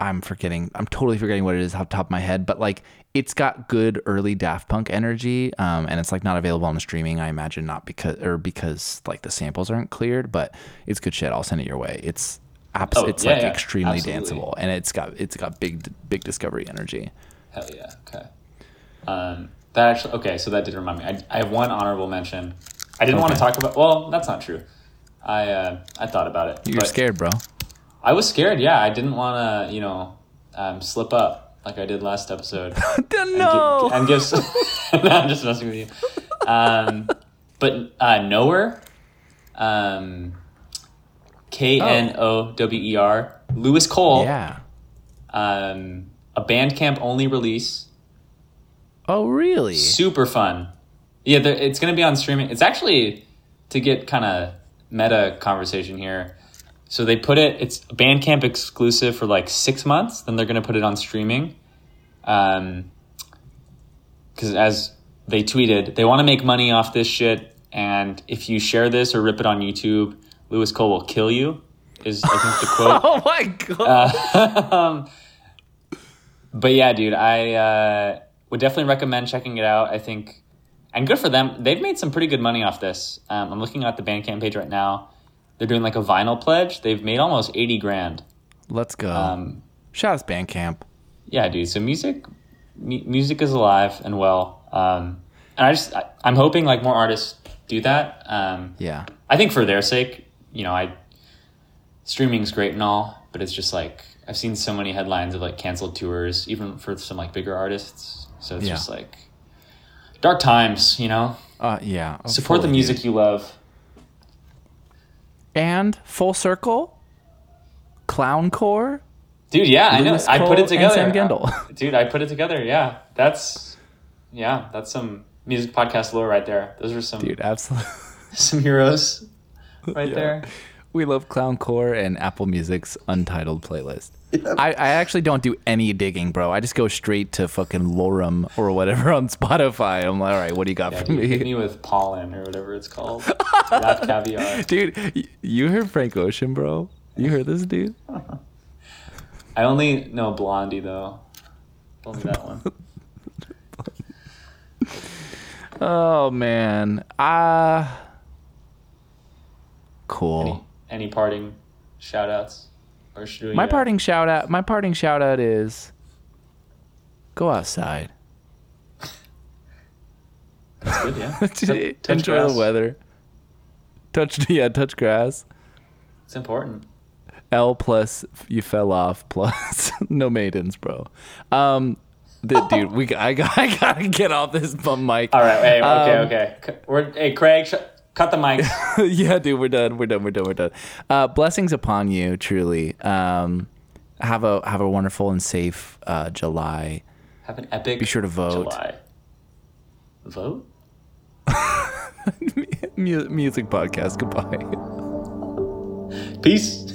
I'm forgetting. I'm totally forgetting what it is off the top of my head. But like, it's got good early Daft Punk energy, um, and it's like not available on the streaming. I imagine not because or because like the samples aren't cleared, but it's good shit. I'll send it your way. It's abs- Oh, it's yeah, like yeah, extremely absolutely. danceable, and it's got it's got big big discovery energy. hell yeah. Okay. Um, that actually okay. So that did remind me. I, I have one honorable mention. I didn't want to talk about. Well, that's not true. I uh, I thought about it. You're scared, bro. I was scared. Yeah, I didn't want to, you know, um, slip up like I did last episode. no. and give. s- no, I'm just messing with you. Um, but uh, Knower, um, K N O W E R, Louis Cole, yeah. um, a Bandcamp only release. Oh, really? Super fun. Yeah, it's going to be on streaming. It's actually to get kind of meta conversation here. So they put it. It's Bandcamp exclusive for like six months. Then they're going to put it on streaming. Um, because as they tweeted, they want to make money off this shit. And if you share this or rip it on YouTube, Louis Cole will kill you. is I think the quote. Oh my god. um, but yeah, dude, I uh, would definitely recommend checking it out. I think, and good for them. They've made some pretty good money off this. Um, I'm looking at the Bandcamp page right now. They're doing like a vinyl pledge. They've made almost eighty grand. Let's go. Um, Shout out to Bandcamp. yeah, dude. So music, mu- music is alive and well. Um, and I just, I, I'm hoping like more artists do that. Um, Yeah. I think for their sake, you know, I streaming's great and all, but it's just like I've seen so many headlines of like canceled tours, even for some like bigger artists. So it's Yeah. just like dark times, you know. Uh, yeah. Support the music you love. And full circle, clowncore. Dude, yeah, I know. Louis I put it together. Sam Gendel. Dude, I put it together. Yeah. That's yeah, that's some music podcast lore right there. Those are some Dude, absolutely. some heroes right Yeah. there. We love clowncore and Apple Music's untitled playlist. I, I actually don't do any digging, bro. I just go straight to fucking Lorem or whatever on Spotify. I'm like, all right, what do you got Yeah, for dude, hit me? me with pollen or whatever it's called. Rap caviar. Dude, you heard Frank Ocean, bro? You heard this dude? I only know Blondie though. Only that one. Oh man. Ah. cool. Any, any parting shout outs? Or should we My uh, parting shout out. My parting shout out is go outside. That's good, yeah. Enjoy grass. the weather. Touch yeah, touch grass. It's important. L plus you fell off plus no maidens, bro. Um, the, dude, we I, got, I gotta get off this bum mic. All right. Hey, okay, Um, okay. We're hey Craig, sh- cut the mic. yeah, dude, we're done. We're done. We're done. We're done. Uh, blessings upon you, truly. Um, have a have a wonderful and safe uh, July. Have an epic. Be sure to vote. July. Vote. Mu- music podcast. Goodbye. Peace.